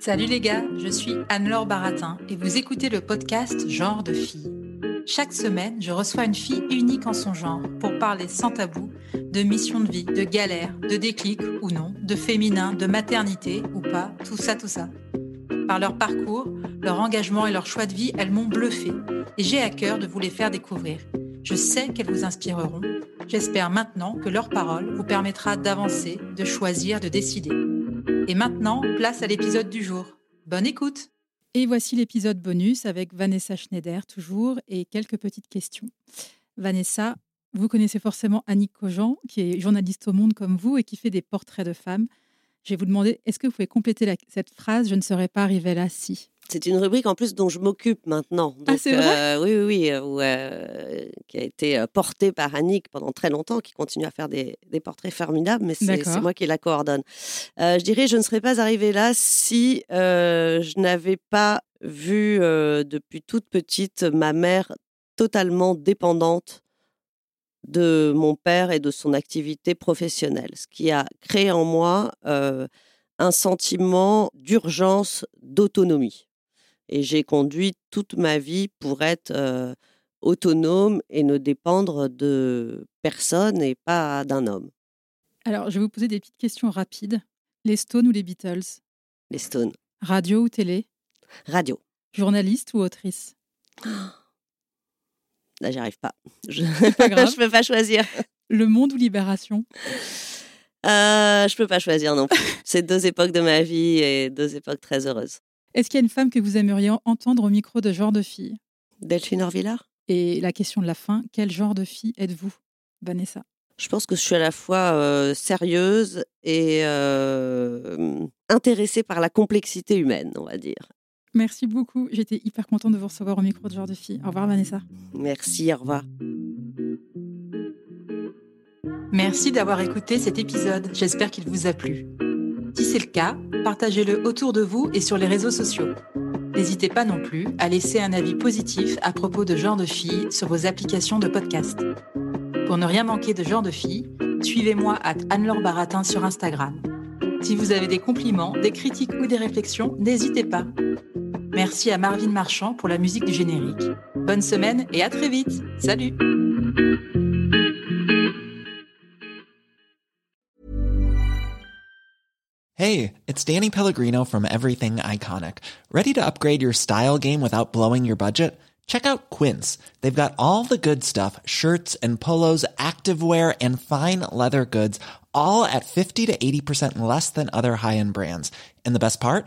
Salut les gars, je suis Anne-Laure Baratin et vous écoutez le podcast Genre de fille. Chaque semaine, je reçois une fille unique en son genre pour parler sans tabou de mission de vie, de galère, de déclic ou non, de féminin, de maternité ou pas, tout ça, tout ça. Par leur parcours, leur engagement et leur choix de vie, elles m'ont bluffé et j'ai à cœur de vous les faire découvrir. Je sais qu'elles vous inspireront. J'espère maintenant que leur parole vous permettra d'avancer, de choisir, de décider. Et maintenant, place à l'épisode du jour. Bonne écoute Et voici l'épisode bonus avec Vanessa Schneider, toujours, et quelques petites questions. Vanessa, vous connaissez forcément Annick Cogent, qui est journaliste au Monde comme vous et qui fait des portraits de femmes. Je vais vous demander, est-ce que vous pouvez compléter la- cette phrase Je ne serais pas arrivée là si? C'est une rubrique en plus dont je m'occupe maintenant. Ah, c'est vrai? euh, Oui, oui, oui, euh, où, euh, qui a été portée par Annick pendant très longtemps, qui continue à faire des, des portraits formidables, mais c'est c'est moi qui la coordonne. Euh, je dirais, je ne serais pas arrivée là si je n'avais pas vu depuis toute petite ma mère totalement dépendante de mon père et de son activité professionnelle, ce qui a créé en moi euh, un sentiment d'urgence d'autonomie. Et j'ai conduit toute ma vie pour être euh, autonome et ne dépendre de personne et pas d'un homme. Alors, je vais vous poser des petites questions rapides. Les Stones ou les Beatles? Les Stones. Radio ou télé? Radio. Journaliste ou autrice? Là, j'y arrive pas. Je je peux pas choisir. Le Monde ou Libération? Euh, je peux pas choisir non plus. C'est deux époques de ma vie et deux époques très heureuses. Est-ce qu'il y a une femme que vous aimeriez entendre au micro de genre de fille? Delphine Orvillard? Et la question de la fin, quel genre de fille êtes-vous, Vanessa? Je pense que je suis à la fois euh, sérieuse et euh, intéressée par la complexité humaine, on va dire. Merci beaucoup. J'étais hyper contente de vous recevoir au micro de genre de fille. Au revoir, Vanessa. Merci, au revoir. Merci d'avoir écouté cet épisode. J'espère qu'il vous a plu. Si c'est le cas, partagez-le autour de vous et sur les réseaux sociaux. N'hésitez pas non plus à laisser un avis positif à propos de Genre de Filles sur vos applications de podcast. Pour ne rien manquer de Genre de Filles, suivez-moi à Anne-Laure Baratin sur Instagram. Si vous avez des compliments, des critiques ou des réflexions, n'hésitez pas. Merci à Marvin Marchand pour la musique du générique. Bonne semaine et à très vite. Salut Hey, it's Danny Pellegrino from Everything Iconic. Ready to upgrade your style game without blowing your budget? Check out Quince. They've got all the good stuff shirts and polos, activewear, and fine leather goods, all at 50 to 80% less than other high end brands. And the best part?